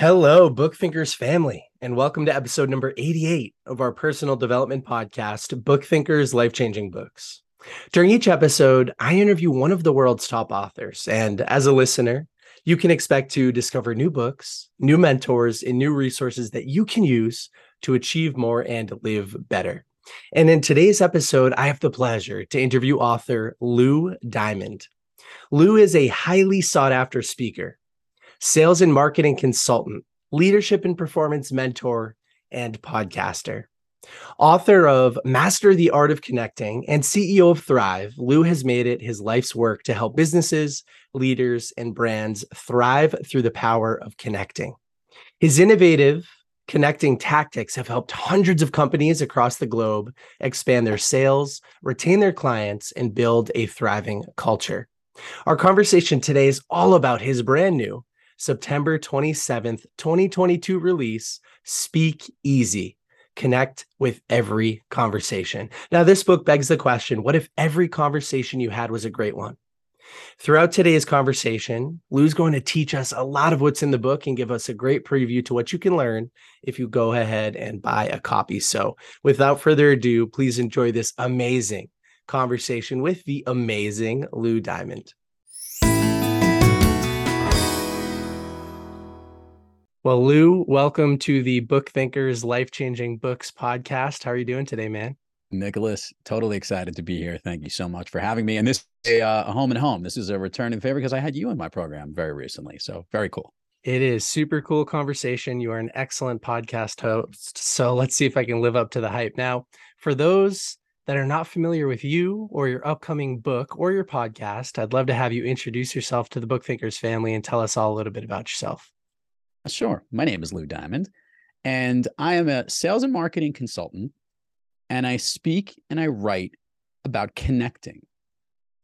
Hello, Book Thinkers family, and welcome to episode number 88 of our personal development podcast, Book Thinkers Life Changing Books. During each episode, I interview one of the world's top authors, and as a listener, you can expect to discover new books, new mentors, and new resources that you can use to achieve more and live better. And in today's episode, I have the pleasure to interview author Lou Diamond. Lou is a highly sought after speaker sales and marketing consultant, leadership and performance mentor, and podcaster. Author of Master the Art of Connecting and CEO of Thrive, Lou has made it his life's work to help businesses, leaders, and brands thrive through the power of connecting. His innovative connecting tactics have helped hundreds of companies across the globe expand their sales, retain their clients, and build a thriving culture. Our conversation today is all about his brand new September 27th, 2022 release, Speak Easy. Connect with every conversation. Now, this book begs the question what if every conversation you had was a great one? Throughout today's conversation, Lou's going to teach us a lot of what's in the book and give us a great preview to what you can learn if you go ahead and buy a copy. So, without further ado, please enjoy this amazing conversation with the amazing Lou Diamond. Well, Lou, welcome to the Book Thinkers Life Changing Books podcast. How are you doing today, man? Nicholas, totally excited to be here. Thank you so much for having me. And this is a, uh, a home and home. This is a return in favor because I had you in my program very recently. So very cool. It is super cool conversation. You are an excellent podcast host. So let's see if I can live up to the hype. Now, for those that are not familiar with you or your upcoming book or your podcast, I'd love to have you introduce yourself to the Book Thinkers family and tell us all a little bit about yourself. Uh, sure. My name is Lou Diamond, and I am a sales and marketing consultant, and I speak and I write about connecting.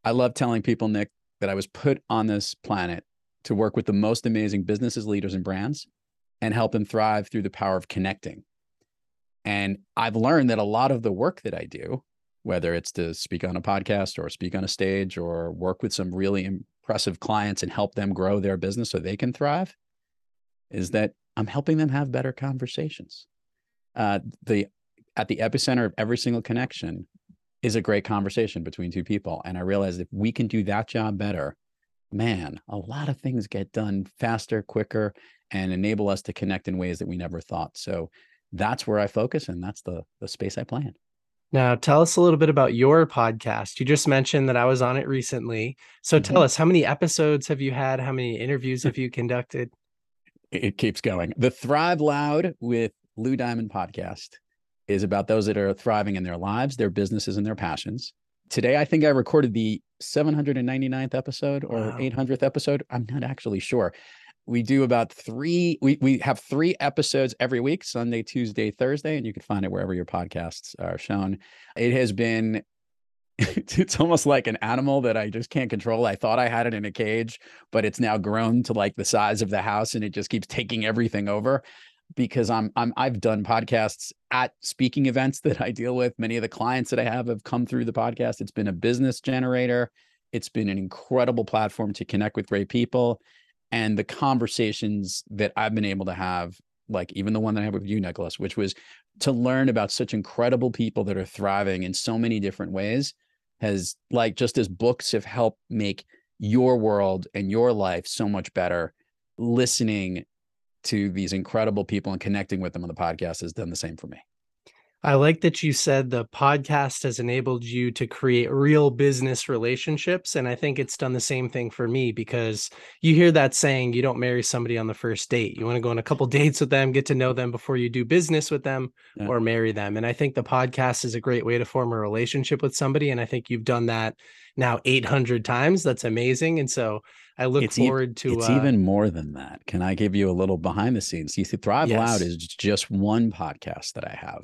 I love telling people, Nick, that I was put on this planet to work with the most amazing businesses, leaders, and brands and help them thrive through the power of connecting. And I've learned that a lot of the work that I do, whether it's to speak on a podcast or speak on a stage or work with some really impressive clients and help them grow their business so they can thrive, is that I'm helping them have better conversations. Uh, the at the epicenter of every single connection is a great conversation between two people, and I realized if we can do that job better, man, a lot of things get done faster, quicker, and enable us to connect in ways that we never thought. So that's where I focus, and that's the the space I play in. Now, tell us a little bit about your podcast. You just mentioned that I was on it recently. So mm-hmm. tell us, how many episodes have you had? How many interviews have you conducted? It keeps going. The Thrive Loud with Lou Diamond podcast is about those that are thriving in their lives, their businesses, and their passions. Today, I think I recorded the 799th episode or wow. 800th episode. I'm not actually sure. We do about three, we, we have three episodes every week Sunday, Tuesday, Thursday, and you can find it wherever your podcasts are shown. It has been it's almost like an animal that I just can't control. I thought I had it in a cage, but it's now grown to like the size of the house and it just keeps taking everything over because I'm I'm I've done podcasts at speaking events that I deal with. Many of the clients that I have have come through the podcast. It's been a business generator. It's been an incredible platform to connect with great people and the conversations that I've been able to have like even the one that I have with you Nicholas, which was to learn about such incredible people that are thriving in so many different ways has like just as books have helped make your world and your life so much better listening to these incredible people and connecting with them on the podcast has done the same for me I like that you said the podcast has enabled you to create real business relationships. And I think it's done the same thing for me because you hear that saying, you don't marry somebody on the first date. You want to go on a couple dates with them, get to know them before you do business with them yeah. or marry them. And I think the podcast is a great way to form a relationship with somebody. And I think you've done that now 800 times. That's amazing. And so I look it's forward e- to. It's uh, even more than that. Can I give you a little behind the scenes? You see, Thrive yes. Loud is just one podcast that I have.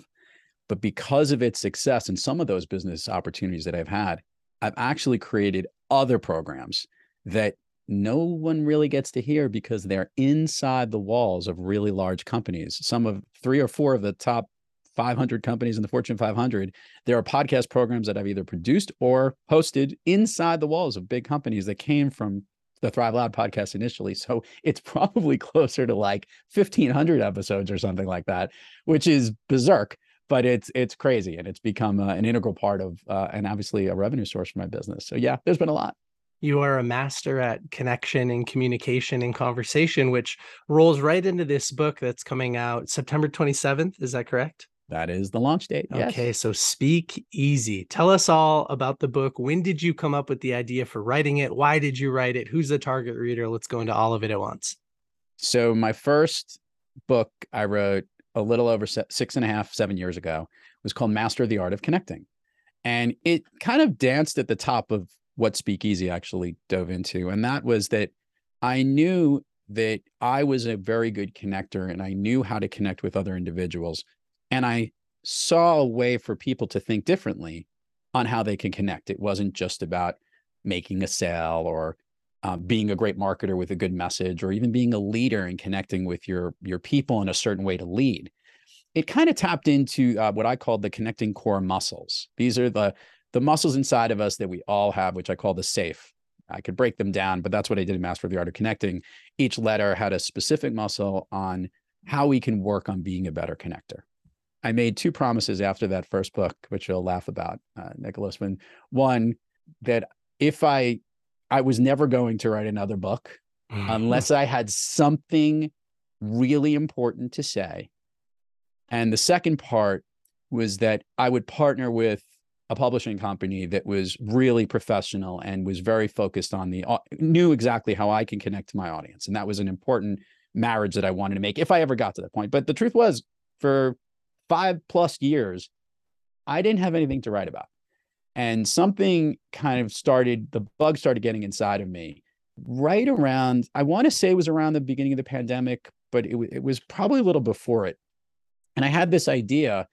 But because of its success and some of those business opportunities that I've had, I've actually created other programs that no one really gets to hear because they're inside the walls of really large companies. Some of three or four of the top 500 companies in the Fortune 500, there are podcast programs that I've either produced or hosted inside the walls of big companies that came from the Thrive Loud podcast initially. So it's probably closer to like 1500 episodes or something like that, which is berserk, but it's, it's crazy. And it's become uh, an integral part of, uh, and obviously a revenue source for my business. So yeah, there's been a lot. You are a master at connection and communication and conversation, which rolls right into this book that's coming out September 27th. Is that correct? That is the launch date. Okay, yes. so Speak Easy. Tell us all about the book. When did you come up with the idea for writing it? Why did you write it? Who's the target reader? Let's go into all of it at once. So, my first book I wrote a little over six and a half, seven years ago was called Master of the Art of Connecting. And it kind of danced at the top of what Speakeasy actually dove into. And that was that I knew that I was a very good connector and I knew how to connect with other individuals and I saw a way for people to think differently on how they can connect. It wasn't just about making a sale or uh, being a great marketer with a good message or even being a leader and connecting with your your people in a certain way to lead it kind of tapped into uh, what i call the connecting core muscles. These are the the muscles inside of us that we all have which i call the safe. I could break them down but that's what i did in master of the art of connecting. Each letter had a specific muscle on how we can work on being a better connector. I made two promises after that first book, which you'll laugh about, uh, Nicholas. When one that if I I was never going to write another book mm-hmm. unless I had something really important to say. And the second part was that I would partner with a publishing company that was really professional and was very focused on the uh, knew exactly how I can connect to my audience. And that was an important marriage that I wanted to make if I ever got to that point. But the truth was for five plus years, I didn't have anything to write about. And something kind of started, the bug started getting inside of me right around, I want to say it was around the beginning of the pandemic, but it, it was probably a little before it. And I had this idea.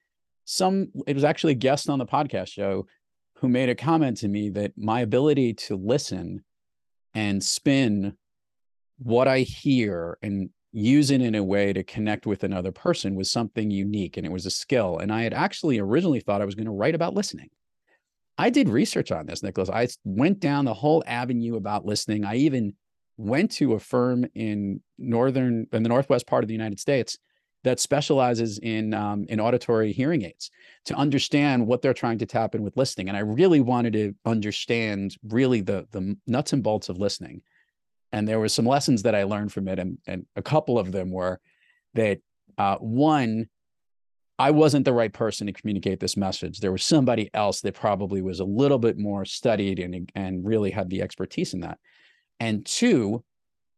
Some, it was actually a guest on the podcast show who made a comment to me that my ability to listen and spin what I hear and use it in a way to connect with another person was something unique and it was a skill. And I had actually originally thought I was going to write about listening. I did research on this, Nicholas. I went down the whole avenue about listening. I even went to a firm in northern in the northwest part of the United States that specializes in um, in auditory hearing aids to understand what they're trying to tap in with listening. And I really wanted to understand really the the nuts and bolts of listening. And there were some lessons that I learned from it. And, and a couple of them were that uh, one, I wasn't the right person to communicate this message. There was somebody else that probably was a little bit more studied and, and really had the expertise in that. And two,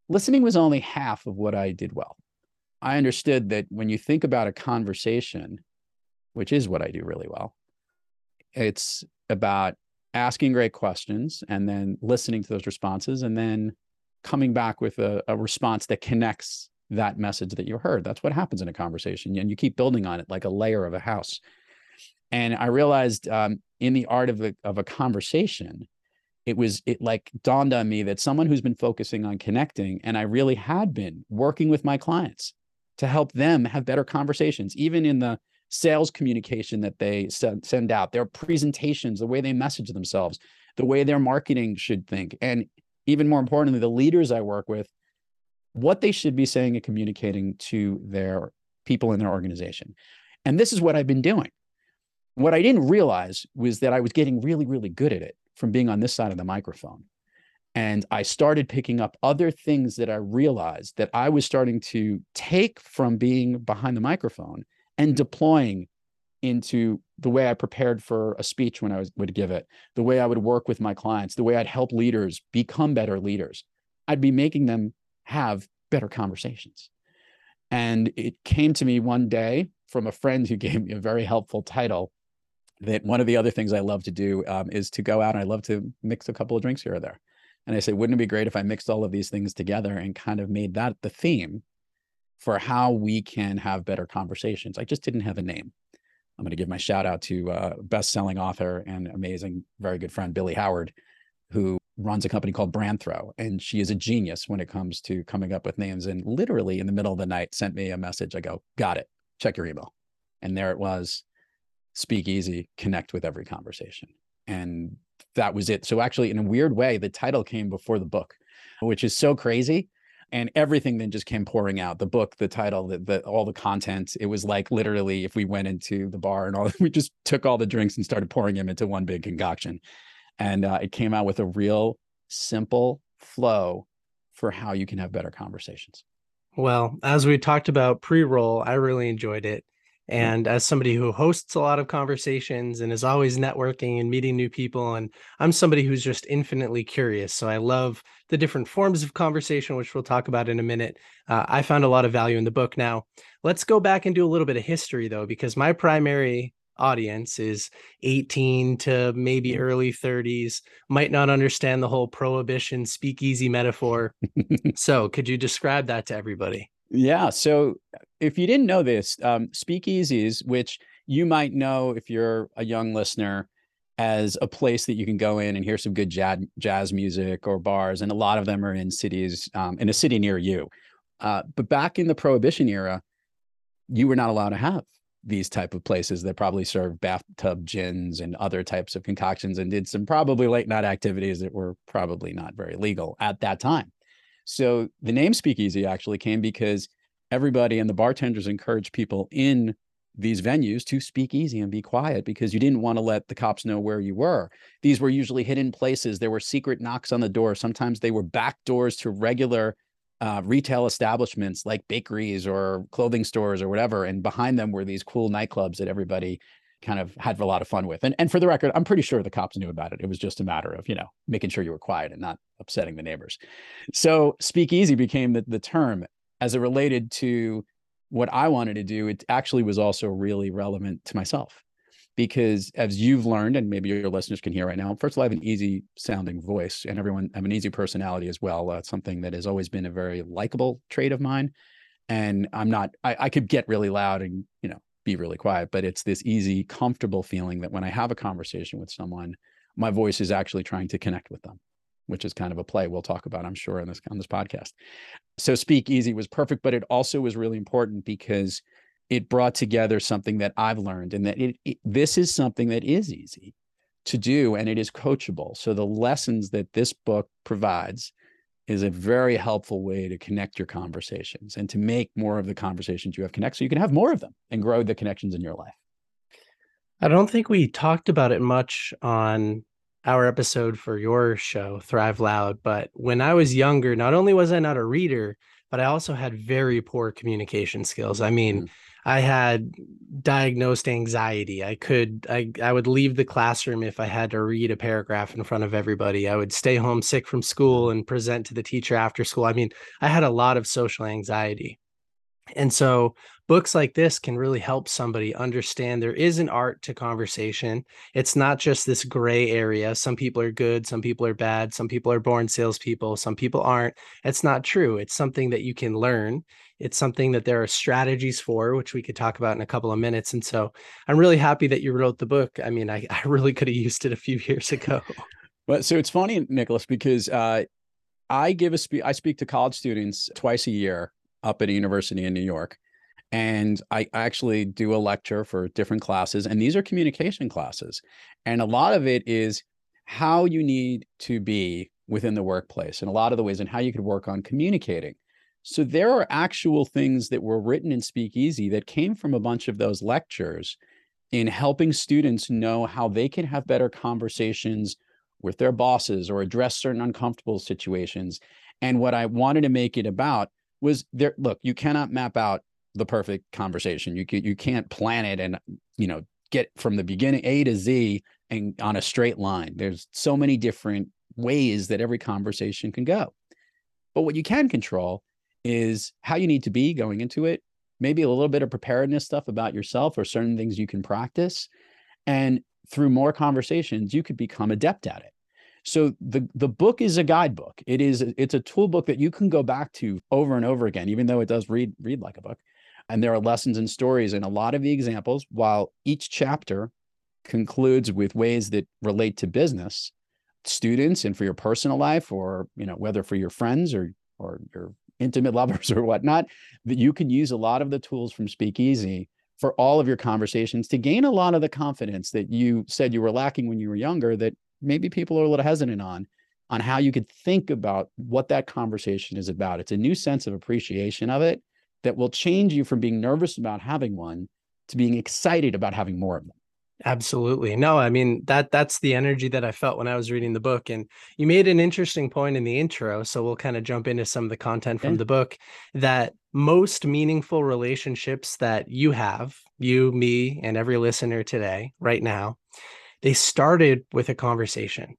listening was only half of what I did well. I understood that when you think about a conversation, which is what I do really well, it's about asking great questions and then listening to those responses and then coming back with a, a response that connects that message that you heard. That's what happens in a conversation. And you keep building on it like a layer of a house. And I realized um, in the art of a, of a conversation, it was it like dawned on me that someone who's been focusing on connecting, and I really had been working with my clients to help them have better conversations, even in the sales communication that they send out, their presentations, the way they message themselves, the way their marketing should think. And even more importantly, the leaders I work with, what they should be saying and communicating to their people in their organization. And this is what I've been doing. What I didn't realize was that I was getting really, really good at it from being on this side of the microphone. And I started picking up other things that I realized that I was starting to take from being behind the microphone and mm-hmm. deploying into the way I prepared for a speech when I was, would give it, the way I would work with my clients, the way I'd help leaders become better leaders. I'd be making them have better conversations. And it came to me one day from a friend who gave me a very helpful title that one of the other things I love to do um, is to go out and I love to mix a couple of drinks here or there. And I said, wouldn't it be great if I mixed all of these things together and kind of made that the theme for how we can have better conversations? I just didn't have a name. I'm going to give my shout out to uh, best-selling author and amazing, very good friend Billy Howard, who runs a company called Brandthrow, and she is a genius when it comes to coming up with names. And literally in the middle of the night, sent me a message. I go, "Got it. Check your email," and there it was. Speak easy, connect with every conversation, and that was it. So actually, in a weird way, the title came before the book. which is so crazy. And everything then just came pouring out the book, the title, the, the all the content. It was like literally if we went into the bar and all, we just took all the drinks and started pouring them into one big concoction. And uh, it came out with a real simple flow for how you can have better conversations. Well, as we talked about pre roll, I really enjoyed it. Mm. And as somebody who hosts a lot of conversations and is always networking and meeting new people, and I'm somebody who's just infinitely curious. So I love the different forms of conversation, which we'll talk about in a minute. Uh, I found a lot of value in the book. Now, let's go back and do a little bit of history, though, because my primary audience is 18 to maybe early 30s, might not understand the whole prohibition speakeasy metaphor. so, could you describe that to everybody? Yeah. So, if you didn't know this, um, speakeasies, which you might know if you're a young listener, as a place that you can go in and hear some good jazz, jazz music or bars, and a lot of them are in cities, um, in a city near you. Uh, but back in the Prohibition era, you were not allowed to have these type of places that probably served bathtub gins and other types of concoctions and did some probably late night activities that were probably not very legal at that time. So the name speakeasy actually came because everybody and the bartenders encouraged people in these venues to speak easy and be quiet because you didn't want to let the cops know where you were. These were usually hidden places. There were secret knocks on the door. Sometimes they were back doors to regular uh, retail establishments like bakeries or clothing stores or whatever. And behind them were these cool nightclubs that everybody kind of had a lot of fun with. And, and for the record, I'm pretty sure the cops knew about it. It was just a matter of, you know, making sure you were quiet and not upsetting the neighbors. So speakeasy became the, the term as it related to what I wanted to do. It actually was also really relevant to myself because as you've learned, and maybe your listeners can hear right now, first of all, I have an easy sounding voice and everyone i have an easy personality as well. Uh, something that has always been a very likable trait of mine. And I'm not, I, I could get really loud and, you know, be really quiet, but it's this easy, comfortable feeling that when I have a conversation with someone, my voice is actually trying to connect with them, which is kind of a play we'll talk about, I'm sure, on this on this podcast. So speak easy was perfect, but it also was really important because it brought together something that I've learned and that it, it, this is something that is easy to do and it is coachable. So the lessons that this book provides is a very helpful way to connect your conversations and to make more of the conversations you have connect so you can have more of them and grow the connections in your life. I don't think we talked about it much on our episode for your show, Thrive Loud, but when I was younger, not only was I not a reader, but I also had very poor communication skills. I mean, mm I had diagnosed anxiety. I could I I would leave the classroom if I had to read a paragraph in front of everybody. I would stay home sick from school and present to the teacher after school. I mean, I had a lot of social anxiety. And so books like this can really help somebody understand there is an art to conversation. It's not just this gray area. Some people are good, some people are bad, some people are born salespeople, some people aren't. It's not true. It's something that you can learn. It's something that there are strategies for, which we could talk about in a couple of minutes. And so I'm really happy that you wrote the book. I mean, I, I really could have used it a few years ago. Well, so it's funny, Nicholas, because uh, I give a speak. I speak to college students twice a year up at a university in New York. And I actually do a lecture for different classes, and these are communication classes. And a lot of it is how you need to be within the workplace and a lot of the ways and how you could work on communicating. So there are actual things that were written in Speakeasy that came from a bunch of those lectures in helping students know how they can have better conversations with their bosses or address certain uncomfortable situations. And what I wanted to make it about was there look you cannot map out the perfect conversation. You you can't plan it and you know get from the beginning a to z and on a straight line. There's so many different ways that every conversation can go. But what you can control is how you need to be going into it maybe a little bit of preparedness stuff about yourself or certain things you can practice. And through more conversations you could become adept at it so the the book is a guidebook. It is it's a tool book that you can go back to over and over again, even though it does read read like a book. And there are lessons and stories and a lot of the examples. While each chapter concludes with ways that relate to business, students, and for your personal life, or you know whether for your friends or or your intimate lovers or whatnot, that you can use a lot of the tools from Speakeasy for all of your conversations to gain a lot of the confidence that you said you were lacking when you were younger that maybe people are a little hesitant on on how you could think about what that conversation is about. It's a new sense of appreciation of it that will change you from being nervous about having one to being excited about having more of them. Absolutely. No, I mean that that's the energy that I felt when I was reading the book and you made an interesting point in the intro so we'll kind of jump into some of the content from yeah. the book that most meaningful relationships that you have, you, me and every listener today right now, they started with a conversation.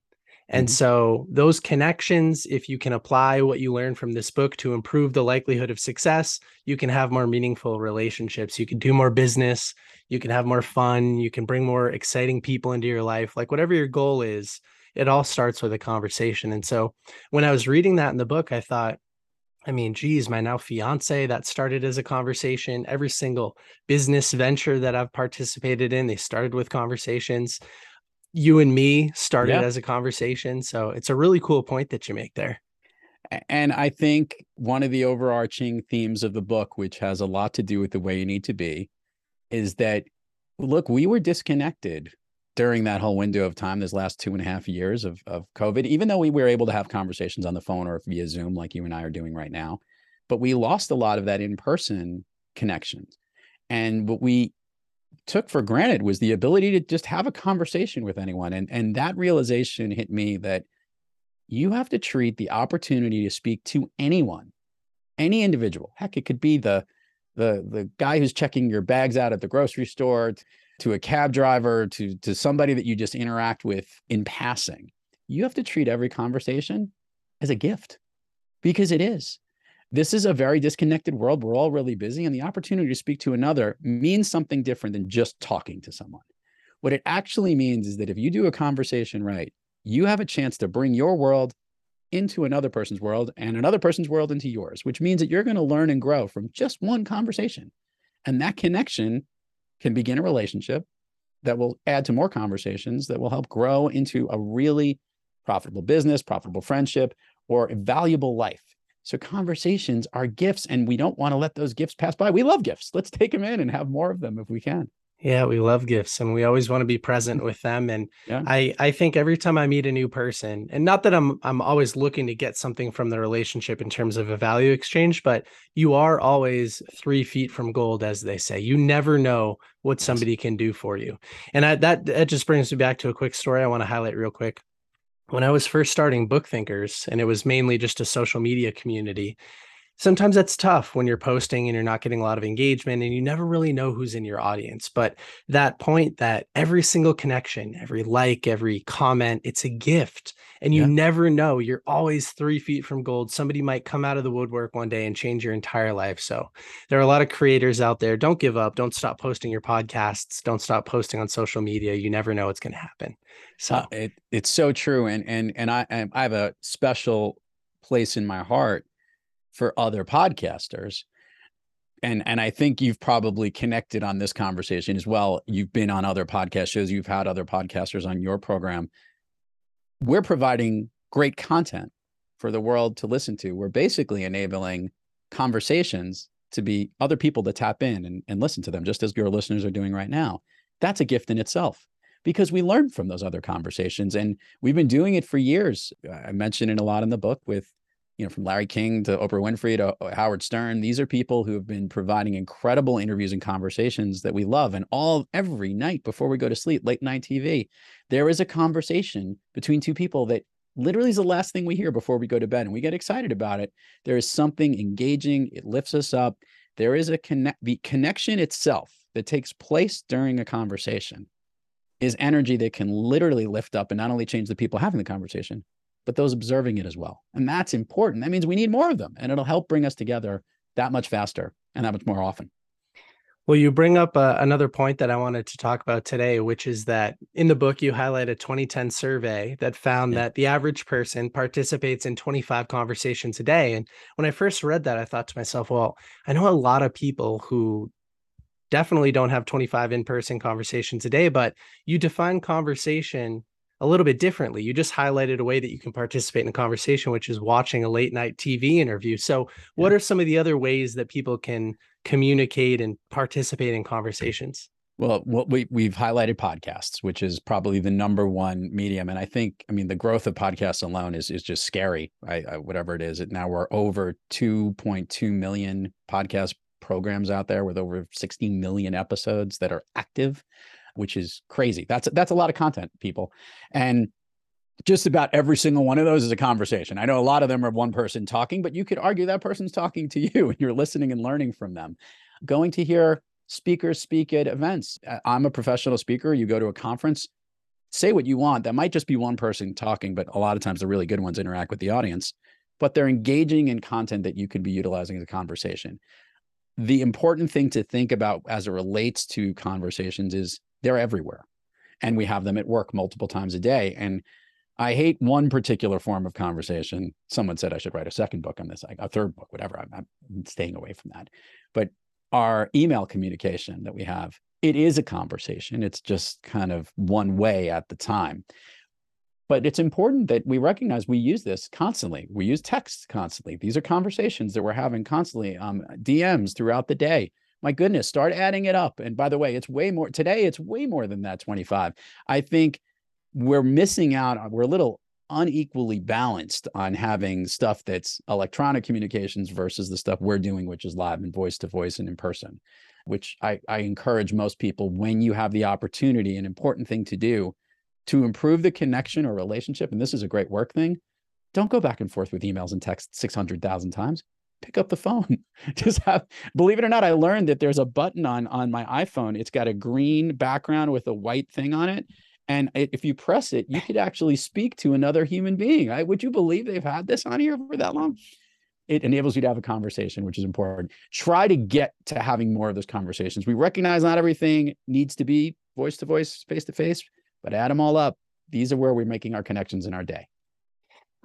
And mm-hmm. so, those connections, if you can apply what you learned from this book to improve the likelihood of success, you can have more meaningful relationships. You can do more business. You can have more fun. You can bring more exciting people into your life. Like, whatever your goal is, it all starts with a conversation. And so, when I was reading that in the book, I thought, I mean, geez, my now fiance that started as a conversation. Every single business venture that I've participated in, they started with conversations you and me started yeah. as a conversation. So it's a really cool point that you make there. And I think one of the overarching themes of the book, which has a lot to do with the way you need to be, is that look, we were disconnected during that whole window of time, this last two and a half years of, of COVID, even though we were able to have conversations on the phone or via Zoom, like you and I are doing right now. But we lost a lot of that in person connection. And what we took for granted was the ability to just have a conversation with anyone. And, and that realization hit me that you have to treat the opportunity to speak to anyone, any individual. Heck, it could be the the the guy who's checking your bags out at the grocery store, to a cab driver, to to somebody that you just interact with in passing. You have to treat every conversation as a gift because it is this is a very disconnected world. We're all really busy, and the opportunity to speak to another means something different than just talking to someone. What it actually means is that if you do a conversation right, you have a chance to bring your world into another person's world and another person's world into yours, which means that you're going to learn and grow from just one conversation. And that connection can begin a relationship that will add to more conversations that will help grow into a really profitable business, profitable friendship, or a valuable life. So conversations are gifts, and we don't want to let those gifts pass by. We love gifts. Let's take them in and have more of them if we can. Yeah, we love gifts and we always want to be present with them. And yeah. I, I think every time I meet a new person, and not that I'm I'm always looking to get something from the relationship in terms of a value exchange, but you are always three feet from gold, as they say. You never know what somebody can do for you. And I, that that just brings me back to a quick story I want to highlight real quick when I was first starting Book Thinkers, and it was mainly just a social media community, sometimes that's tough when you're posting and you're not getting a lot of engagement and you never really know who's in your audience. But that point that every single connection, every like, every comment, it's a gift. And you yeah. never know. You're always three feet from gold. Somebody might come out of the woodwork one day and change your entire life. So there are a lot of creators out there. Don't give up. Don't stop posting your podcasts. Don't stop posting on social media. You never know what's going to happen. So uh, it, it's so true. And and and I I have a special place in my heart for other podcasters. And and I think you've probably connected on this conversation as well. You've been on other podcast shows, you've had other podcasters on your program. We're providing great content for the world to listen to. We're basically enabling conversations to be other people to tap in and, and listen to them, just as your listeners are doing right now. That's a gift in itself because we learn from those other conversations. And we've been doing it for years. I mentioned it a lot in the book with you know, from Larry King to Oprah Winfrey to uh, Howard Stern. These are people who have been providing incredible interviews and conversations that we love. And all every night before we go to sleep, late night TV, there is a conversation between two people that literally is the last thing we hear before we go to bed. And we get excited about it. There is something engaging, it lifts us up. There is a connect the connection itself that takes place during a conversation is energy that can literally lift up and not only change the people having the conversation, but those observing it as well. And that's important. That means we need more of them and it'll help bring us together that much faster and that much more often. Well, you bring up uh, another point that I wanted to talk about today, which is that in the book, you highlight a 2010 survey that found yeah. that the average person participates in 25 conversations a day. And when I first read that, I thought to myself, well, I know a lot of people who definitely don't have 25 in person conversations a day, but you define conversation a little bit differently. You just highlighted a way that you can participate in a conversation, which is watching a late night TV interview. So, what yeah. are some of the other ways that people can communicate and participate in conversations? Well, well, we we've highlighted podcasts, which is probably the number one medium, and I think, I mean, the growth of podcasts alone is is just scary. I, I whatever it is, it now we're over 2.2 million podcast programs out there with over 60 million episodes that are active, which is crazy. That's that's a lot of content, people, and just about every single one of those is a conversation. I know a lot of them are one person talking, but you could argue that person's talking to you, and you're listening and learning from them. Going to hear speakers speak at events. I'm a professional speaker. You go to a conference, say what you want. That might just be one person talking, but a lot of times the really good ones interact with the audience, but they're engaging in content that you could be utilizing as a conversation. The important thing to think about as it relates to conversations is they're everywhere. And we have them at work multiple times a day. And I hate one particular form of conversation. Someone said I should write a second book on this, a third book, whatever. I'm, I'm staying away from that. But our email communication that we have, it is a conversation. It's just kind of one way at the time. But it's important that we recognize we use this constantly. We use text constantly. These are conversations that we're having constantly, um, DMs throughout the day. My goodness, start adding it up. And by the way, it's way more today, it's way more than that 25. I think we're missing out. We're a little unequally balanced on having stuff that's electronic communications versus the stuff we're doing, which is live and voice to voice and in person, which I, I encourage most people when you have the opportunity, an important thing to do to improve the connection or relationship. And this is a great work thing. Don't go back and forth with emails and text 600,000 times. Pick up the phone. Just have, believe it or not, I learned that there's a button on on my iPhone. It's got a green background with a white thing on it and if you press it, you could actually speak to another human being. I, would you believe they've had this on here for that long? It enables you to have a conversation, which is important. Try to get to having more of those conversations. We recognize not everything needs to be voice to voice, face to face, but add them all up. These are where we're making our connections in our day.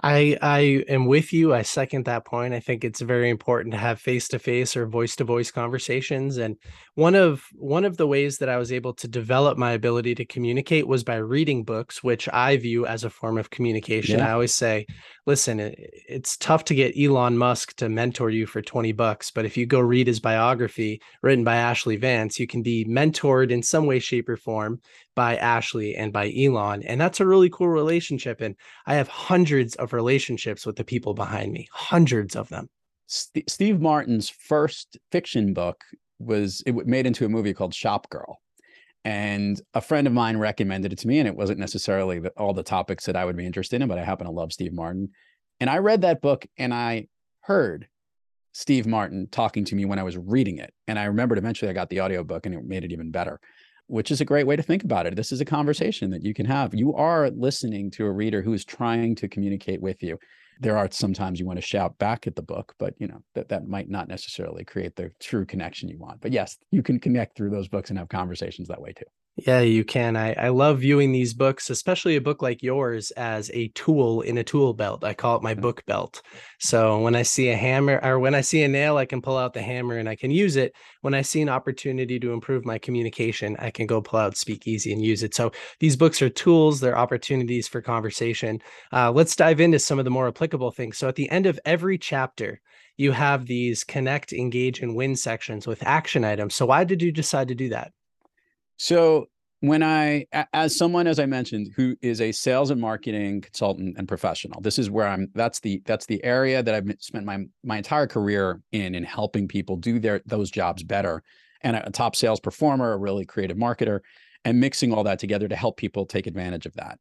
I I am with you. I second that point. I think it's very important to have face-to-face or voice-to-voice conversations and one of one of the ways that I was able to develop my ability to communicate was by reading books, which I view as a form of communication. Yeah. I always say, listen, it's tough to get Elon Musk to mentor you for 20 bucks, but if you go read his biography written by Ashley Vance, you can be mentored in some way shape or form by Ashley and by Elon. And that's a really cool relationship. And I have hundreds of relationships with the people behind me, hundreds of them. St- Steve Martin's first fiction book was it made into a movie called Shopgirl. And a friend of mine recommended it to me, and it wasn't necessarily the, all the topics that I would be interested in, but I happen to love Steve Martin. And I read that book and I heard Steve Martin talking to me when I was reading it. And I remembered eventually I got the audiobook and it made it even better which is a great way to think about it. This is a conversation that you can have. You are listening to a reader who is trying to communicate with you. There are sometimes you want to shout back at the book, but you know that that might not necessarily create the true connection you want. But yes, you can connect through those books and have conversations that way too. Yeah, you can. I, I love viewing these books, especially a book like yours, as a tool in a tool belt. I call it my book belt. So when I see a hammer or when I see a nail, I can pull out the hammer and I can use it. When I see an opportunity to improve my communication, I can go pull out Speakeasy and use it. So these books are tools, they're opportunities for conversation. Uh, let's dive into some of the more applicable things. So at the end of every chapter, you have these connect, engage, and win sections with action items. So why did you decide to do that? So when I, as someone, as I mentioned, who is a sales and marketing consultant and professional, this is where I'm. That's the that's the area that I've spent my my entire career in in helping people do their those jobs better. And a, top sales performer, a really creative marketer, and mixing all that together to help people take advantage of that.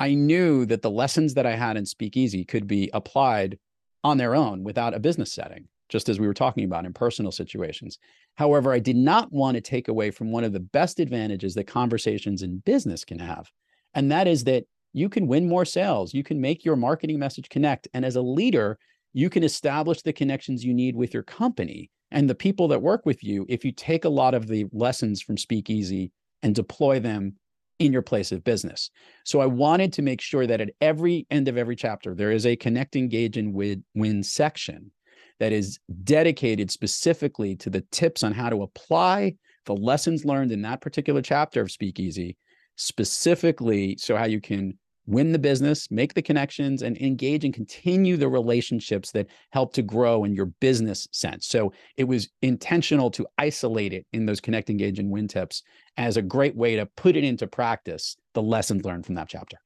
I knew that the lessons that I had in Speakeasy could be applied on their own without a business setting, just as we were talking about in personal situations. However, I did not want to take away from one of the best advantages that conversations in business can have. And that is that you can win more sales, you can make your marketing message connect. And as a leader, you can establish the connections you need with your company and the people that work with you if you take a lot of the lessons from Speakeasy and deploy them in your place of business. So I wanted to make sure that at every end of every chapter, there is a connect, engage, and win section that is dedicated specifically to the tips on how to apply the lessons learned in that particular chapter of Speakeasy, specifically so how you can win the business, make the connections, and engage and continue the relationships that help to grow in your business sense. So it was intentional to isolate it in those connect, engage, and win tips as a great way to put it into practice, the lessons learned from that chapter.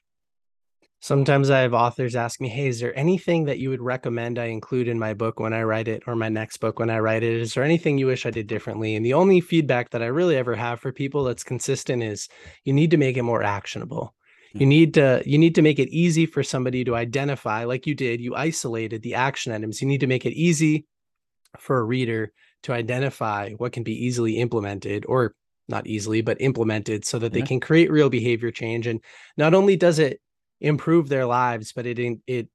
Sometimes I have authors ask me, Hey, is there anything that you would recommend I include in my book when I write it or my next book when I write it? Is there anything you wish I did differently? And the only feedback that I really ever have for people that's consistent is you need to make it more actionable. You mm. need to you need to make it easy for somebody to identify, like you did. You isolated the action items. You need to make it easy for a reader to identify what can be easily implemented or not easily, but implemented so that they can create real behavior change. And not only does it improve their lives, but it it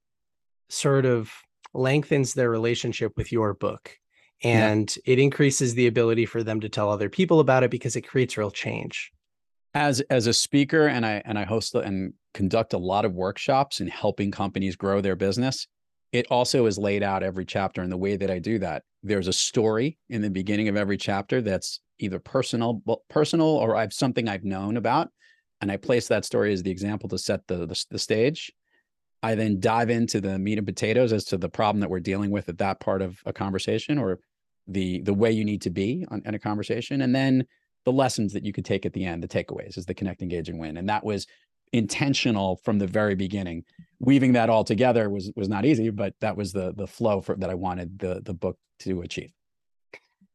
sort of lengthens their relationship with your book. And yeah. it increases the ability for them to tell other people about it because it creates real change. As as a speaker and i and i host and conduct a lot of workshops in helping companies grow their business it also is laid out every chapter. In the way that i do that there's a story in the beginning of every chapter that's either personal personal or i've something i've known about and i place that story as the example to set the, the, the stage i then dive into the meat and potatoes as to the problem that we're dealing with at that part of a conversation or the the way you need to be on, in a conversation and then the lessons that you could take at the end, the takeaways is the connect, engage, and win. And that was intentional from the very beginning. Weaving that all together was was not easy, but that was the the flow for, that I wanted the the book to achieve.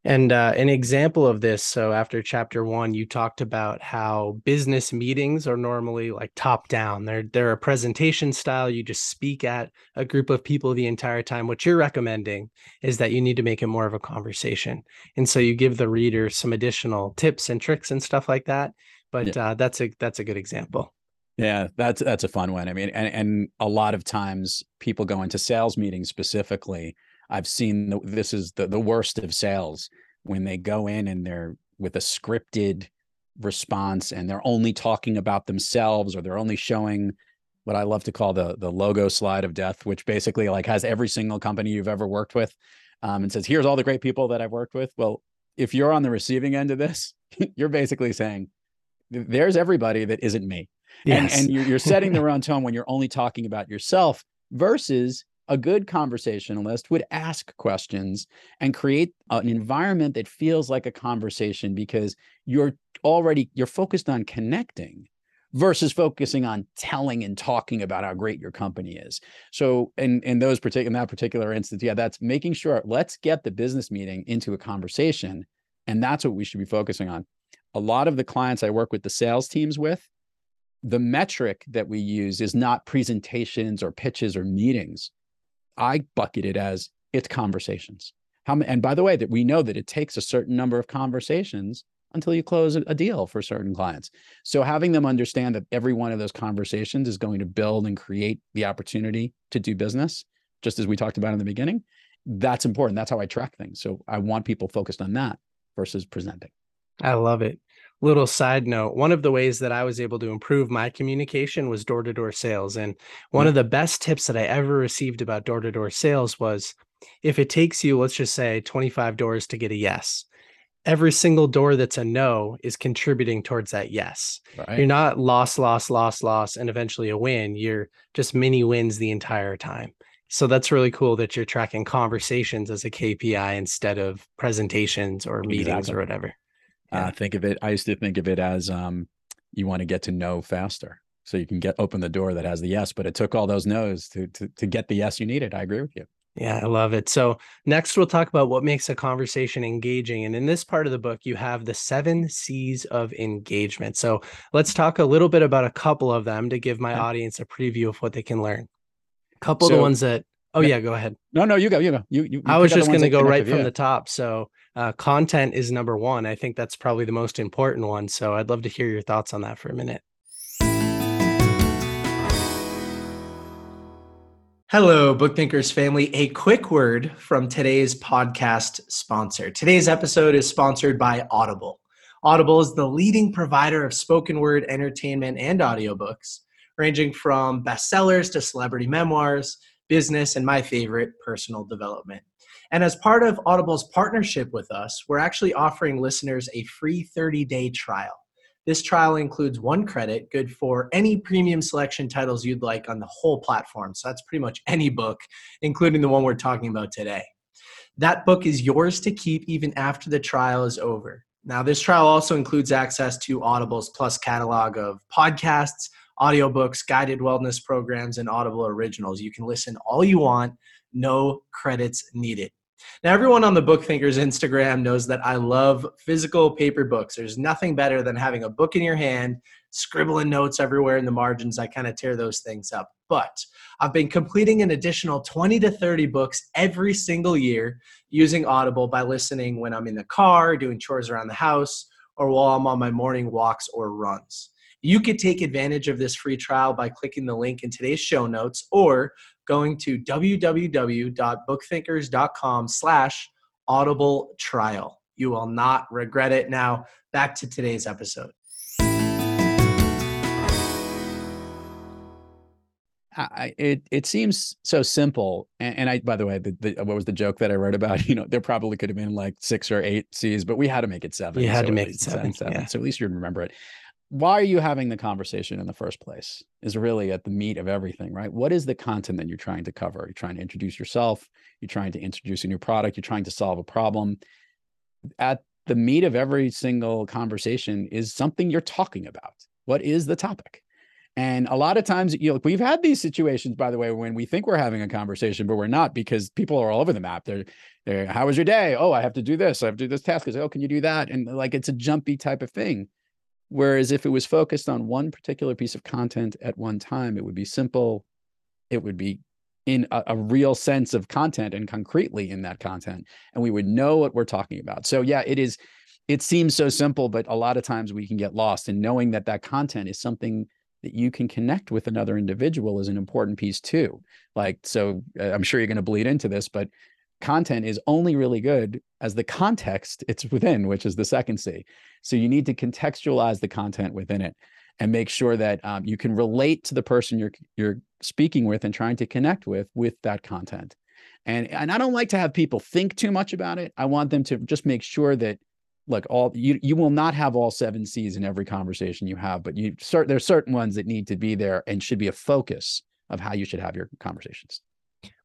And uh, an example of this, so after chapter one, you talked about how business meetings are normally like top down. They're they're a presentation style. You just speak at a group of people the entire time. What you're recommending is that you need to make it more of a conversation, and so you give the reader some additional tips and tricks and stuff like that. But yeah. uh, that's a that's a good example. Yeah, that's that's a fun one. I mean, and and a lot of times people go into sales meetings specifically I've seen the, this is the, the worst of sales when they go in and they're with a scripted response and they're only talking about themselves or they're only showing what I love to call the the logo slide of death, which basically like has every single company you've ever worked with, um, and says, "Here's all the great people that I've worked with." Well, if you're on the receiving end of this, you're basically saying, "There's everybody that isn't me," yes. and, and you're, you're setting the wrong tone when you're only talking about yourself versus a good conversationalist would ask questions and create an environment that feels like a conversation because you're already you're focused on connecting versus focusing on telling and talking about how great your company is. So in in those particular in that particular instance, yeah, that's making sure let's get the business meeting into a conversation. And that's what we should be focusing on. A lot of the clients I work with the sales teams with, the metric that we use is not presentations or pitches or meetings. I bucket it as it's conversations. How and by the way, that we know that it takes a certain number of conversations until you close a deal for certain clients. So having them understand that every one of those conversations is going to build and create the opportunity to do business, just as we talked about in the beginning, that's important. That's how I track things. So I want people focused on that versus presenting. I love it little side note one of the ways that i was able to improve my communication was door-to-door sales and one mm. of the best tips that i ever received about door-to-door sales was if it takes you let's just say 25 doors to get a yes every single door that's a no is contributing towards that yes right. you're not loss loss loss loss and eventually a win you're just mini wins the entire time so that's really cool that you're tracking conversations as a kpi instead of presentations or meetings exactly. or whatever yeah. Uh, think of it. I used to think of it as um, you want to get to know faster, so you can get open the door that has the yes. But it took all those no's to to to get the yes you needed. I agree with you. Yeah, I love it. So, next we'll talk about what makes a conversation engaging. And in this part of the book, you have the seven C's of engagement. So, let's talk a little bit about a couple of them to give my audience a preview of what they can learn. A couple so, of the ones that, oh, yeah, go ahead. No, no, you go, you go. You, you, you I was just going to go right from yeah. the top. So, uh, content is number one. I think that's probably the most important one. So I'd love to hear your thoughts on that for a minute. Hello, Book Thinkers family. A quick word from today's podcast sponsor. Today's episode is sponsored by Audible. Audible is the leading provider of spoken word entertainment and audiobooks, ranging from bestsellers to celebrity memoirs, business, and my favorite, personal development. And as part of Audible's partnership with us, we're actually offering listeners a free 30 day trial. This trial includes one credit, good for any premium selection titles you'd like on the whole platform. So that's pretty much any book, including the one we're talking about today. That book is yours to keep even after the trial is over. Now, this trial also includes access to Audible's Plus catalog of podcasts, audiobooks, guided wellness programs, and Audible originals. You can listen all you want, no credits needed. Now, everyone on the Book Thinkers Instagram knows that I love physical paper books. There's nothing better than having a book in your hand, scribbling notes everywhere in the margins. I kind of tear those things up. But I've been completing an additional 20 to 30 books every single year using Audible by listening when I'm in the car, doing chores around the house, or while I'm on my morning walks or runs. You could take advantage of this free trial by clicking the link in today's show notes or going to www.bookthinkers.com slash audible trial. You will not regret it. Now, back to today's episode. I, it it seems so simple, and, and I by the way, the, the, what was the joke that I wrote about? You know, there probably could have been like six or eight C's, but we had to make it seven. You had so to make it seven, seven, yeah. so at least you remember it why are you having the conversation in the first place is really at the meat of everything right? What is the content that you're trying to cover? You're trying to introduce yourself you're trying to introduce a new product you're trying to solve a problem. At the meat of every single conversation is something you're talking about. What is the topic? And a lot of times you know we've had these situations by the way when we think we're having a conversation but we're not because people are all over the map. They're, they're how was your day? Oh i have to do this. I have to do this task. Oh can you do that? And like it's a jumpy type of thing Whereas if it was focused on one particular piece of content at one time, it would be simple. It would be in a, a, real sense of content and concretely in that content. And we would know what we're talking about. So, yeah, it is, it seems so simple, but a lot of times we can get lost in knowing that that content is something that you can connect with another individual is an important piece too. Like, so uh, I'm sure you're going to bleed into this, but content is only really good as the context it's within, which is the second C. So you need to contextualize the content within it and make sure that um, you can relate to the person you're you're speaking with and trying to connect with with that content. And and I don't like to have people think too much about it. I want them to just make sure that look all you you will not have all seven C's in every conversation you have, but you start there's certain ones that need to be there and should be a focus of how you should have your conversations.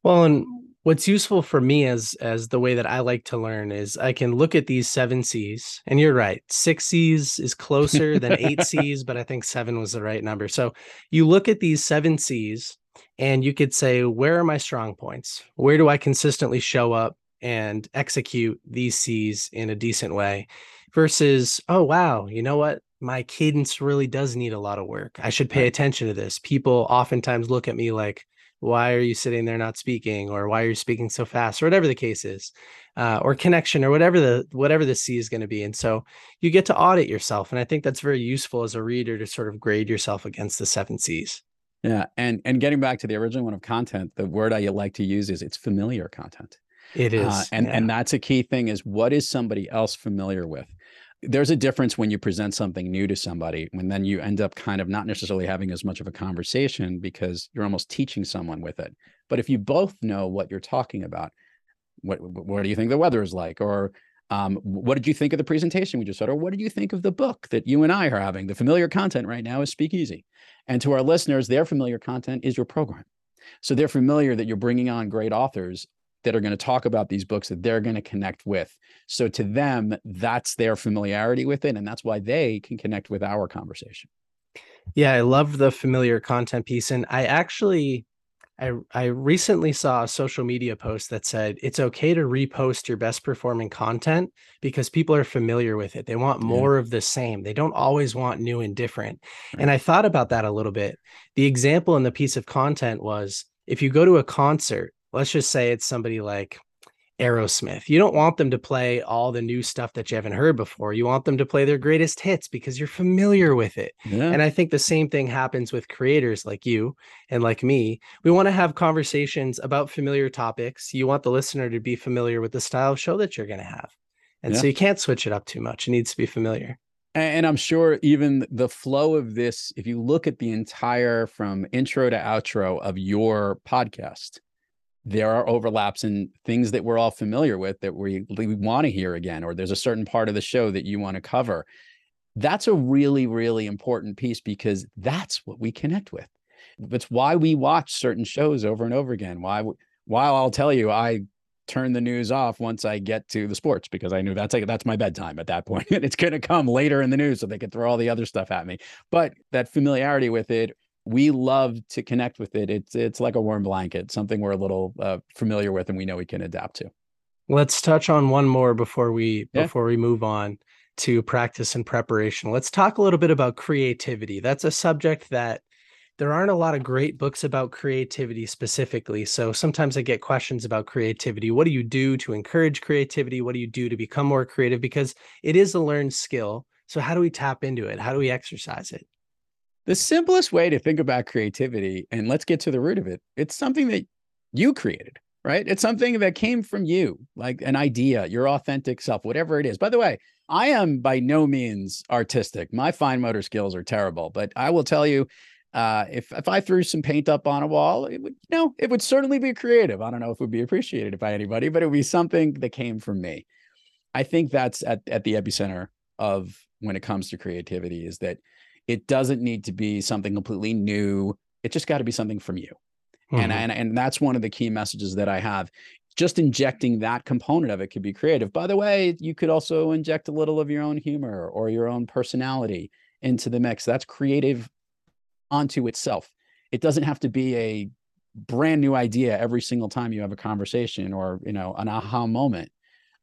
Well, and what's useful for me as as the way that I like to learn is I can look at these seven C's, and you're right, six C's is closer than eight C's, but I think seven was the right number. So you look at these seven C's, and you could say, where are my strong points? Where do I consistently show up and execute these C's in a decent way? Versus, oh wow, you know what? My cadence really does need a lot of work. I should pay attention to this. People oftentimes look at me like why are you sitting there not speaking? or why are you speaking so fast? or whatever the case is uh, or connection or whatever the whatever the c is going to be and so you get to audit yourself and i think that's very useful as a reader to sort of grade yourself against the seven c's. Yeah and and getting back to the original one of content the word i like to use is it's familiar content it uh, uh, and yeah. and that's a key thing is what is somebody else familiar with there's a difference when you present something new to somebody when then you end up kind of not necessarily having as much of a conversation because you're almost teaching someone with it. But if you both know what you're talking about what what do you think the weather is like? Or um, what did you think of the presentation we just saw or what did you think of the book that you and i are having? The familiar content right now is speakeasy. And to our listeners their familiar content is your program. So they're familiar that you're bringing on great authors that are going to talk about these books that they're going to connect with. So to them, that's their familiarity with it. And that's why they can connect with our conversation. Yeah, I love the familiar content piece. And I actually I I recently saw a social media post that said it's okay to repost your best performing content because people are familiar with it. They want more yeah. of the same. They don't always want new and different. Right. And I thought about that a little bit. The example in the piece of content was if you go to a concert let's just say it's somebody like Aerosmith. You don't want them to play all the new stuff that you haven't heard before. You want them to play their greatest hits because you're familiar with it. Yeah. And I think the same thing happens with creators like you and like me. We want to have conversations about familiar topics. You want the listener to be familiar with the style of show that you're going to have. And yeah. so you can't switch it up too much. It needs to be familiar. And I'm sure even the flow of this, if you look at the entire from intro to outro of your podcast, there are overlaps and things that we're all familiar with that we, we want to hear again, or there's a certain part of the show that you want to cover. That's a really, really important piece because that's what we connect with. That's why we watch certain shows over and over again. Why, while I'll tell you, I turn the news off once I get to the sports because I knew that's like that's my bedtime at that point. it's going to come later in the news so they can throw all the other stuff at me. But that familiarity with it, we love to connect with it. It's it's like a warm blanket, something we're a little uh, familiar with and we know we can adapt to. Let's touch on one more before we yeah. before we move on to practice and preparation. Let's talk a little bit about creativity. That's a subject that there aren't a lot of great books about creativity specifically. So sometimes I get questions about creativity. What do you do to encourage creativity? What do you do to become more creative? Because it is a learned skill. So how do we tap into it? How do we exercise it? The simplest way to think about creativity, and let's get to the root of it, it's something that you created, right? It's something that came from you, like an idea, your authentic self, whatever it is. By the way, I am by no means artistic. My fine motor skills are terrible, but I will tell you, uh, if if I threw some paint up on a wall, it would you know it would certainly be creative. I don't know if it would be appreciated by anybody, but it would be something that came from me. I think that's at at the epicenter of when it comes to creativity is that it doesn't need to be something completely new. It just got to be something from you. Mm-hmm. And, and and that's one of the key messages that I have. Just injecting that component of it could be creative. By the way, you could also inject a little of your own humor or your own personality into the mix. That's creative onto itself. It doesn't have to be a brand new idea every single time you have a conversation or you know an aha moment.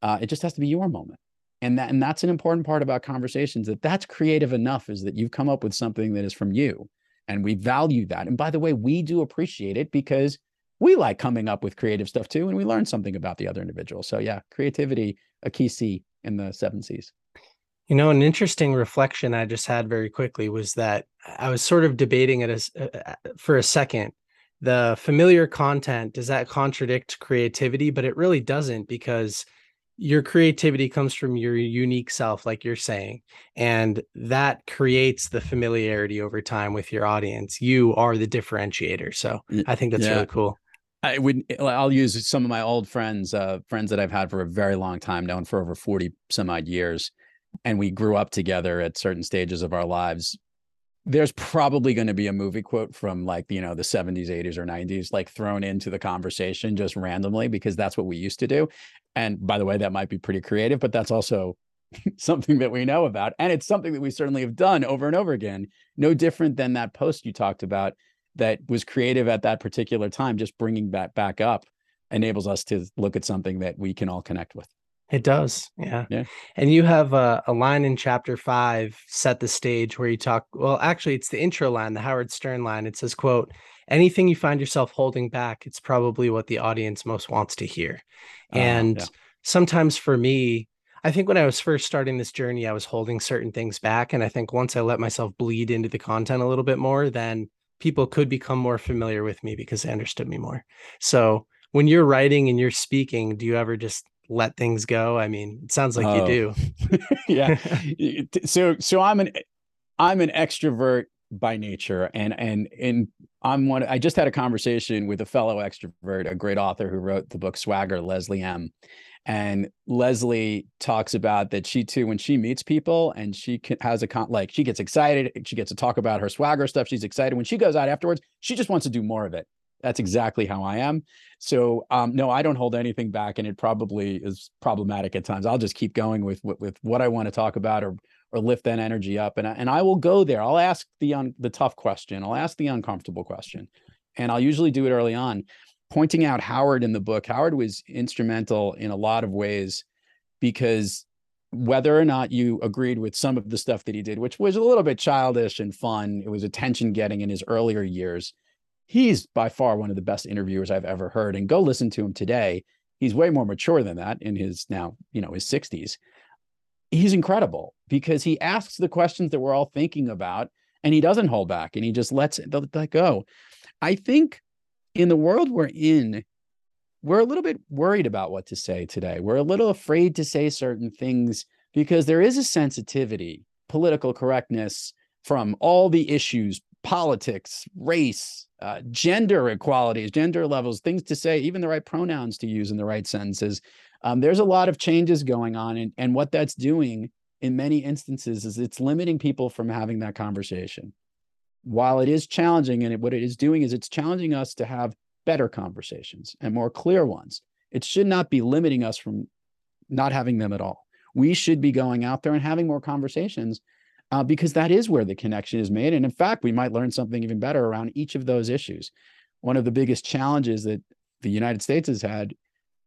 Uh, it just has to be your moment, and that and that's an important part about conversations. That that's creative enough is that you've come up with something that is from you, and we value that. And by the way, we do appreciate it because we like coming up with creative stuff too, and we learn something about the other individual. So yeah, creativity a key C in the seven C's. You know, an interesting reflection I just had very quickly was that I was sort of debating it as, uh, uh, for a second. The familiar content, does that contradict creativity? But it really doesn't because your creativity comes from your unique self, like you're saying, and that creates the familiarity over time with your audience. You are the differentiator. So I think that's yeah. really cool. I would I'll use some of my old friends, uh, friends that I've had for a very long time, known for over 40 some odd years and we grew up together at certain stages of our lives there's probably going to be a movie quote from like you know the 70s 80s or 90s like thrown into the conversation just randomly because that's what we used to do and by the way that might be pretty creative but that's also something that we know about and it's something that we certainly have done over and over again no different than that post you talked about that was creative at that particular time just bringing that back up enables us to look at something that we can all connect with it does. Yeah. Yeah. And you have a, a, line in chapter five, set the stage where you talk. Well, actually, it's the intro line, the Howard Stern line. It says, quote, anything you find yourself holding back, it's probably what the audience most wants to hear. Uh, and yeah. sometimes for me, I think when I was first starting this journey, I was holding certain things back. And I think once I let myself bleed into the content a little bit more, then people could become more familiar with me because they understood me more. So when you're writing and you're speaking, do you ever just let things go? I mean, it sounds like oh. you do. yeah. so so I'm an I'm an extrovert by nature and and and I'm one I just had a conversation with a fellow extrovert, a great author who wrote the book Swagger, Leslie M. And Leslie talks about that she too, when she meets people and she can, has a con, like she gets excited, she gets to talk about her swagger stuff. She's excited. When she goes out afterwards, she just wants to do more of it. That's exactly how I am. So um, no, I don't hold anything back, and it probably is problematic at times. I'll just keep going with with, with what I want to talk about, or or lift that energy up, and I, and I will go there. I'll ask the un, the tough question. I'll ask the uncomfortable question, and I'll usually do it early on, pointing out Howard in the book. Howard was instrumental in a lot of ways because whether or not you agreed with some of the stuff that he did, which was a little bit childish and fun, it was attention getting in his earlier years he's by far one of the best interviewers I've ever heard. And go listen to him today. He's way more mature than that in his now, you know, his 60s. He's incredible because he asks the questions that we're all thinking about and he doesn't hold back and he just lets it let go. I think in the world we're in, we're a little bit worried about what to say today. We're a little afraid to say certain things because there is a sensitivity, political correctness from all the issues, politics, race, uh, gender equalities, gender levels, things to say, even the right pronouns to use in the right sentences. Um, there's a lot of changes going on, and, and what that's doing in many instances is it's limiting people from having that conversation. While it is challenging, and it, what it is doing is it's challenging us to have better conversations and more clear ones. It should not be limiting us from not having them at all. We should be going out there and having more conversations uh, because that is where the connection is made. And in fact, we might learn something even better around each of those issues. One of the biggest challenges that the United States has had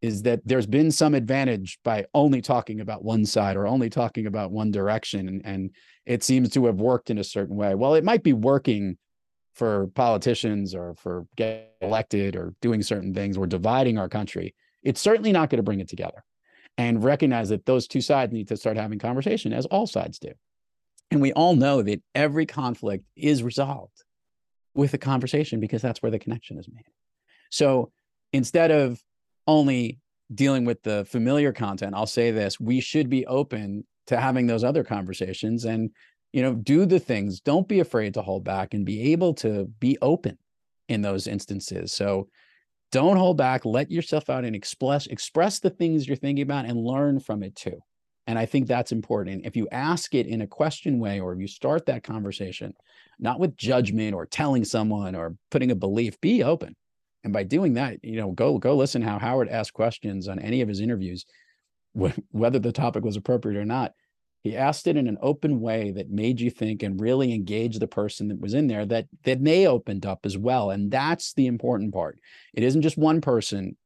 is that there's been some advantage by only talking about one side or only talking about one direction. And, and it seems to have worked in a certain way. Well, it might be working for politicians or for getting elected or doing certain things or dividing our country. It's certainly not going to bring it together. And recognize that those two sides need to start having conversation, as all sides do. And we all know that every conflict is resolved with a conversation because that's where the connection is made. So instead of only dealing with the familiar content, I'll say this we should be open to having those other conversations and you know do the things. Don't be afraid to hold back and be able to be open in those instances. So don't hold back. Let yourself out and express express the things you're thinking about and learn from it too and i think that's important if you ask it in a question way or if you start that conversation not with judgment or telling someone or putting a belief be open and by doing that, you know, go go listen how Howard asked questions on any of his interviews, whether the topic was appropriate or not. He asked it in an open way that made you think and really engage the person that was in there that that they opened up as well. And that's the important part. It isn't just one person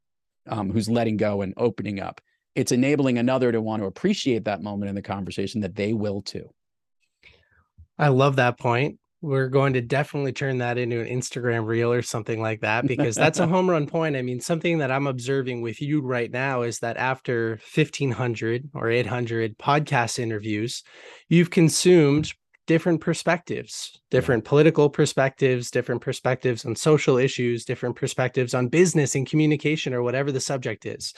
um, who's letting go and opening up. It's enabling another to want to appreciate that moment in the conversation that they will too. I love that point we're going to definitely turn that into an Instagram reel or something like that because that's a home run point. I mean, something that I'm observing with you right now is that after 1500 or 800 podcast interviews, you've consumed different perspectives, different political perspectives, different perspectives on social issues, different perspectives on business and communication or whatever the subject is.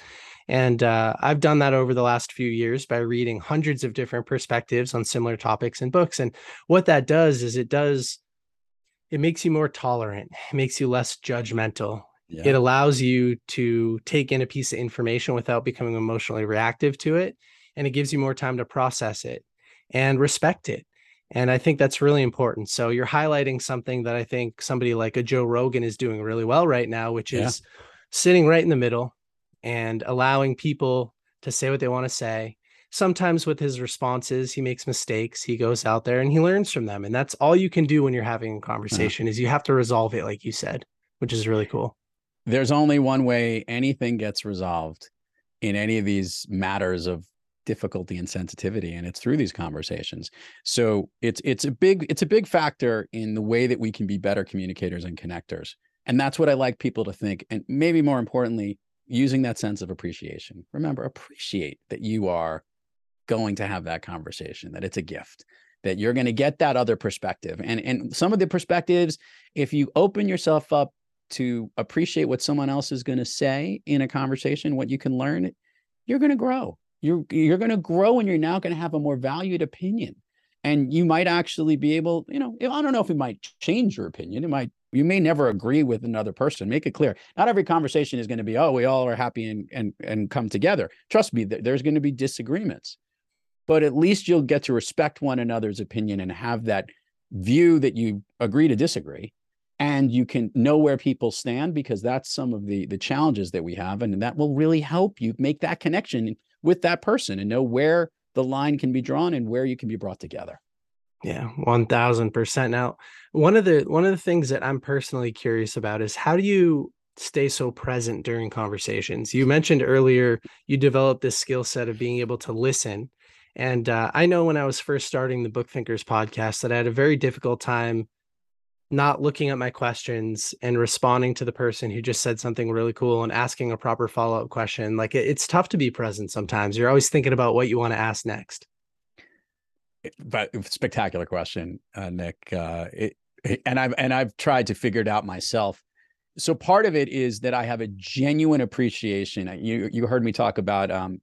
And uh, I've done that over the last few years by reading hundreds of different perspectives on similar topics and books. And what that does is it does, it makes you more tolerant, it makes you less judgmental. Yeah. It allows you to take in a piece of information without becoming emotionally reactive to it. And it gives you more time to process it and respect it. And I think that's really important. So you're highlighting something that I think somebody like a Joe Rogan is doing really well right now, which yeah. is sitting right in the middle, and allowing people to say what they want to say. Sometimes with his responses, he makes mistakes. He goes out there and he learns from them. And that's all you can do when you're having a uh-huh. conversation yeah. is you have to resolve it, like you said, which is really cool. There's only one way anything gets resolved in any of these matters of difficulty and sensitivity and it's through these conversations so it's it's a big it's a big factor in the way that we can be better communicators and connectors and that's what i like people to think and maybe more importantly using that sense of appreciation. Remember, appreciate that you are going to have that conversation, that it's a gift, that you're going to get that other perspective. And, and some of the perspectives, if you open yourself up to appreciate what someone else is going to say in a conversation, what you can learn, you're going to grow. You're, you're going to grow and you're now going to have a more valued opinion. And you might actually be able, you know, I don't know if it might change your opinion. It might you may never agree with another person make it clear. Not every conversation is going to be oh we all are happy and and and come together. Trust me there's going to be disagreements. But at least you'll get to respect one another's opinion and have that view that you agree to disagree and you can know where people stand because that's some of the the challenges that we have and that will really help you make that connection with that person and know where the line can be drawn and where you can be brought together yeah, 1000%. Now, one of the one of the things that I'm personally curious about is how do you stay so present during conversations? You mentioned earlier you developed this skill set of being able to listen. And uh, I know when I was first starting the Book Thinkers podcast that I had a very difficult time not looking at my questions and responding to the person who just said something really cool and asking a proper follow-up question. Like it, it's tough to be present sometimes. You're always thinking about what you want to ask next but spectacular question, uh, Nick. Uh, it, and I've and I've tried to figure it out myself. So part of it is that I have a genuine appreciation. You you heard me talk about um,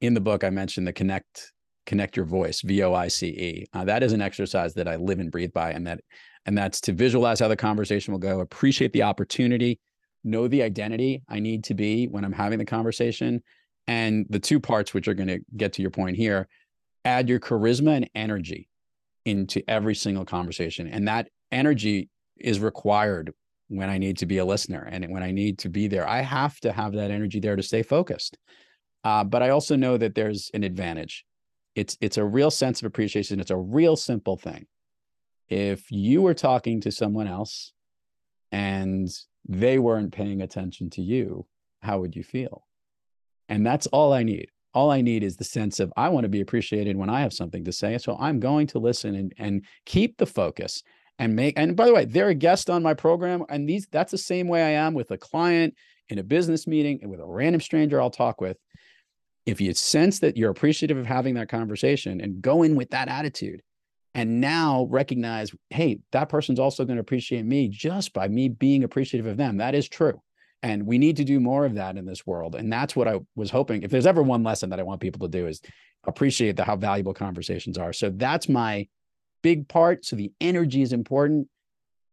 in the book. I mentioned the connect connect your voice V O I C E. Uh, that is an exercise that I live and breathe by, and that and that's to visualize how the conversation will go, appreciate the opportunity, know the identity I need to be when I'm having the conversation, and the two parts which are going to get to your point here add your charisma and energy into every single conversation. And that energy is required when I need to be a listener and when I need to be there. I have to have that energy there to stay focused. Uh, but I also know that there's an advantage. It's it's a real sense of appreciation. It's a real simple thing. If you were talking to someone else and they weren't paying attention to you, how would you feel? And that's all I need. All I need is the sense of I want to be appreciated when I have something to say. So I'm going to listen and, and keep the focus and make and by the way, they're a guest on my program. And these that's the same way I am with a client in a business meeting and with a random stranger I'll talk with. If you sense that you're appreciative of having that conversation and go in with that attitude, and now recognize, hey, that person's also going to appreciate me just by me being appreciative of them. That is true. And we need to do more of that in this world. And that's what I was hoping. If there's ever one lesson that I want people to do is appreciate the, how valuable conversations are. So that's my big part. So the energy is important.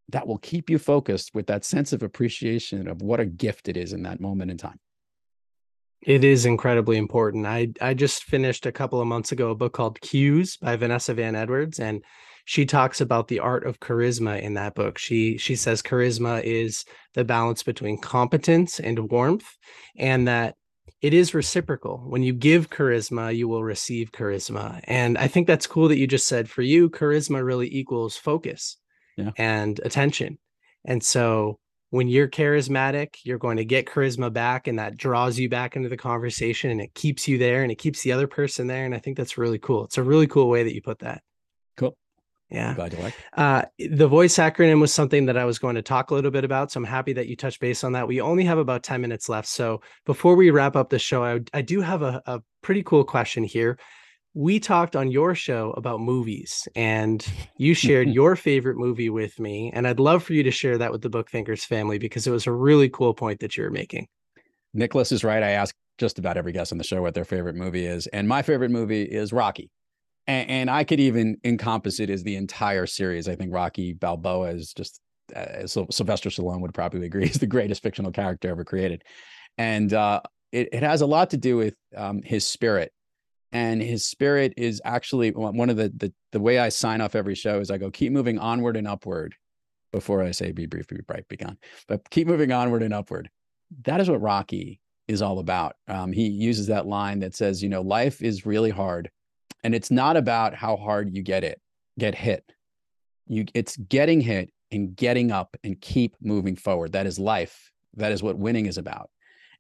That will keep you focused with that sense of appreciation of what a gift it is in that moment in time. It is incredibly important. I I just finished a couple of months ago a book called Cues by Vanessa Van Edwards and she talks about the art of charisma in that book. She she says charisma is the balance between competence and warmth and that it is reciprocal. When you give charisma, you will receive charisma. And I think that's cool that you just said for you charisma really equals focus yeah. and attention. And so when you're charismatic, you're going to get charisma back and that draws you back into the conversation and it keeps you there and it keeps the other person there. And I think that's really cool. It's a really cool way that you put that. Yeah. Glad you like. Uh, the voice acronym was something that I was going to talk a little bit about. So I'm happy that you touched base on that. We only have about 10 minutes left. So before we wrap up the show, I, I do have a, a pretty cool question here we talked on your show about movies and you shared your favorite movie with me and i'd love for you to share that with the book thinkers family because it was a really cool point that you're making nicholas is right i ask just about every guest on the show what their favorite movie is and my favorite movie is rocky and, and i could even encompass it as the entire series i think rocky balboa is just uh, sylvester stallone would probably agree is the greatest fictional character ever created and uh, it, it has a lot to do with um, his spirit and his spirit is actually one of the, the the way I sign off every show is I go keep moving onward and upward before I say be brief, be bright, be gone. But keep moving onward and upward. That is what Rocky is all about. Um, he uses that line that says, you know, life is really hard, and it's not about how hard you get it, get hit. You, it's getting hit and getting up and keep moving forward. That is life. That is what winning is about.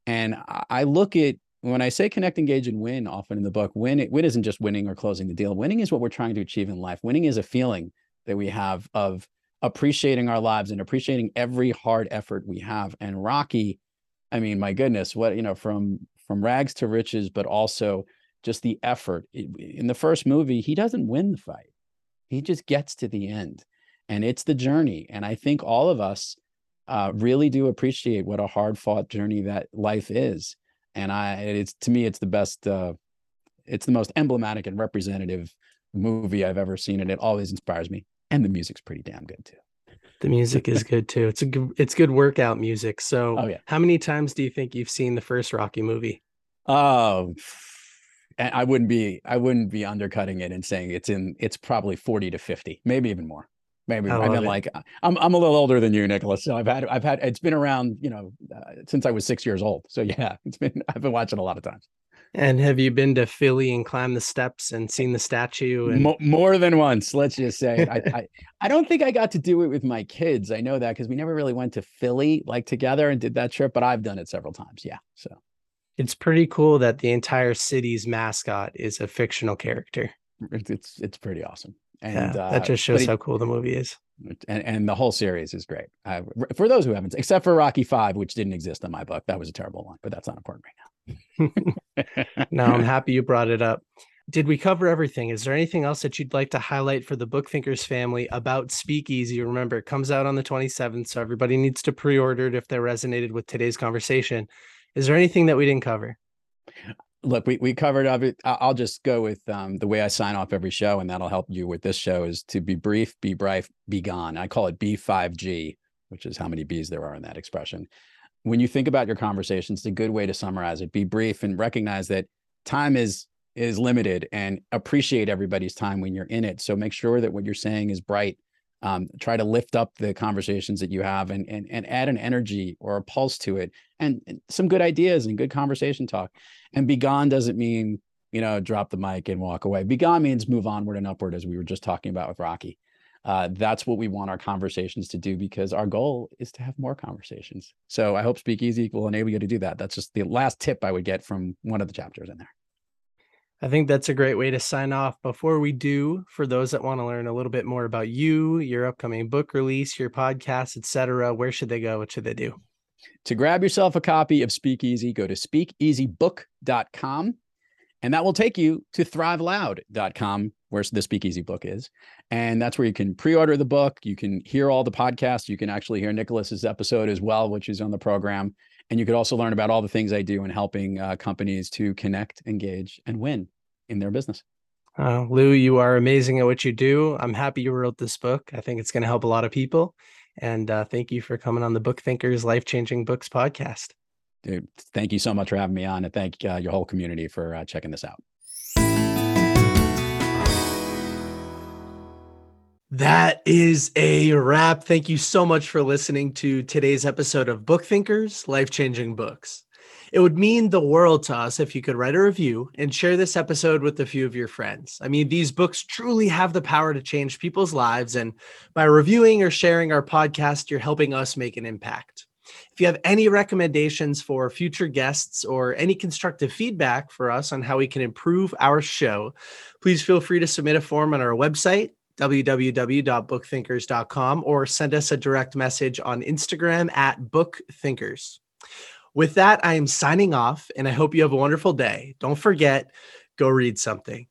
And I look at when I say connect, engage, and win, often in the book, win win isn't just winning or closing the deal. Winning is what we're trying to achieve in life. Winning is a feeling that we have of appreciating our lives and appreciating every hard effort we have. And Rocky, I mean, my goodness, what you know, from from rags to riches, but also just the effort. In the first movie, he doesn't win the fight; he just gets to the end, and it's the journey. And I think all of us uh, really do appreciate what a hard fought journey that life is and I it's to me it's the best uh, it's the most emblematic and representative movie I've ever seen, and it always inspires me. And the music's pretty damn good too. The music is good too. It's a good it's good workout music. So, oh, yeah. how many times do you think you've seen the first Rocky movie? Oh, and I wouldn't be I wouldn't be undercutting it and saying it's in it's probably 40 to 50, maybe even more. Maybe I, I mean, it. like I'm I'm a little older than you, Nicholas. So I've had I've had it's been around, you know, uh, since I was six years old. So yeah, it's been I've been watching a lot of times. And have you been to Philly and climbed the steps and seen the statue? And... More, more than once, let's just say. I, I, I don't think I got to do it with my kids. I know that because we never really went to Philly like together and did that trip, but I've done it several times. Yeah. So it's pretty cool that the entire city's mascot is a fictional character. It's it's pretty awesome. And yeah, that uh, just shows how cool the movie is. And, and the whole series is great. Uh, for those who haven't, except for Rocky Five, which didn't exist in my book, that was a terrible one, but that's not important right now. no, I'm happy you brought it up. Did we cover everything? Is there anything else that you'd like to highlight for the Book Thinkers family about Speakeasy? Remember, it comes out on the 27th, so everybody needs to pre-order it if they resonated with today's conversation. Is there anything that we didn't cover? look, we, we covered. I'll just go with um, the way I sign off every show, and that'll help you with this show is to be brief, be brief, be gone. I call it B5G, which is how many B's there are in that expression. When you think about your conversations, it's a good way to summarize it. Be brief and recognize that time is is limited and appreciate everybody's time when you're in it. So make sure that what you're saying is bright. Um, try to lift up the conversations that you have and, and, and add an energy or a pulse to it and, and some good ideas and good conversation talk. And be gone doesn't mean, you know, drop the mic and walk away. Be gone means move onward and upward, as we were just talking about with Rocky. Uh, that's what we want our conversations to do because our goal is to have more conversations. So I hope Speakeasy will enable you to do that. That's just the last tip I would get from one of the chapters in there. I think that's a great way to sign off. Before we do, for those that want to learn a little bit more about you, your upcoming book release, your podcast, etc., where should they go? What should they do? To grab yourself a copy of Speakeasy, go to speakeasybook.com and that will take you to thriveloud.com, where the Speakeasy book is. And that's where you can pre order the book. You can hear all the podcasts. You can actually hear Nicholas's episode as well, which is on the program. And you could also learn about all the things I do in helping uh, companies to connect, engage, and win in their business. Uh, Lou, you are amazing at what you do. I'm happy you wrote this book. I think it's going to help a lot of people. And uh, thank you for coming on the Book Thinkers Life Changing Books podcast. Dude, thank you so much for having me on, and thank uh, your whole community for uh, checking this out. That is a wrap. Thank you so much for listening to today's episode of Book Thinkers Life Changing Books. It would mean the world to us if you could write a review and share this episode with a few of your friends. I mean, these books truly have the power to change people's lives. And by reviewing or sharing our podcast, you're helping us make an impact. If you have any recommendations for future guests or any constructive feedback for us on how we can improve our show, please feel free to submit a form on our website, www.bookthinkers.com, or send us a direct message on Instagram at bookthinkers. With that, I am signing off and I hope you have a wonderful day. Don't forget, go read something.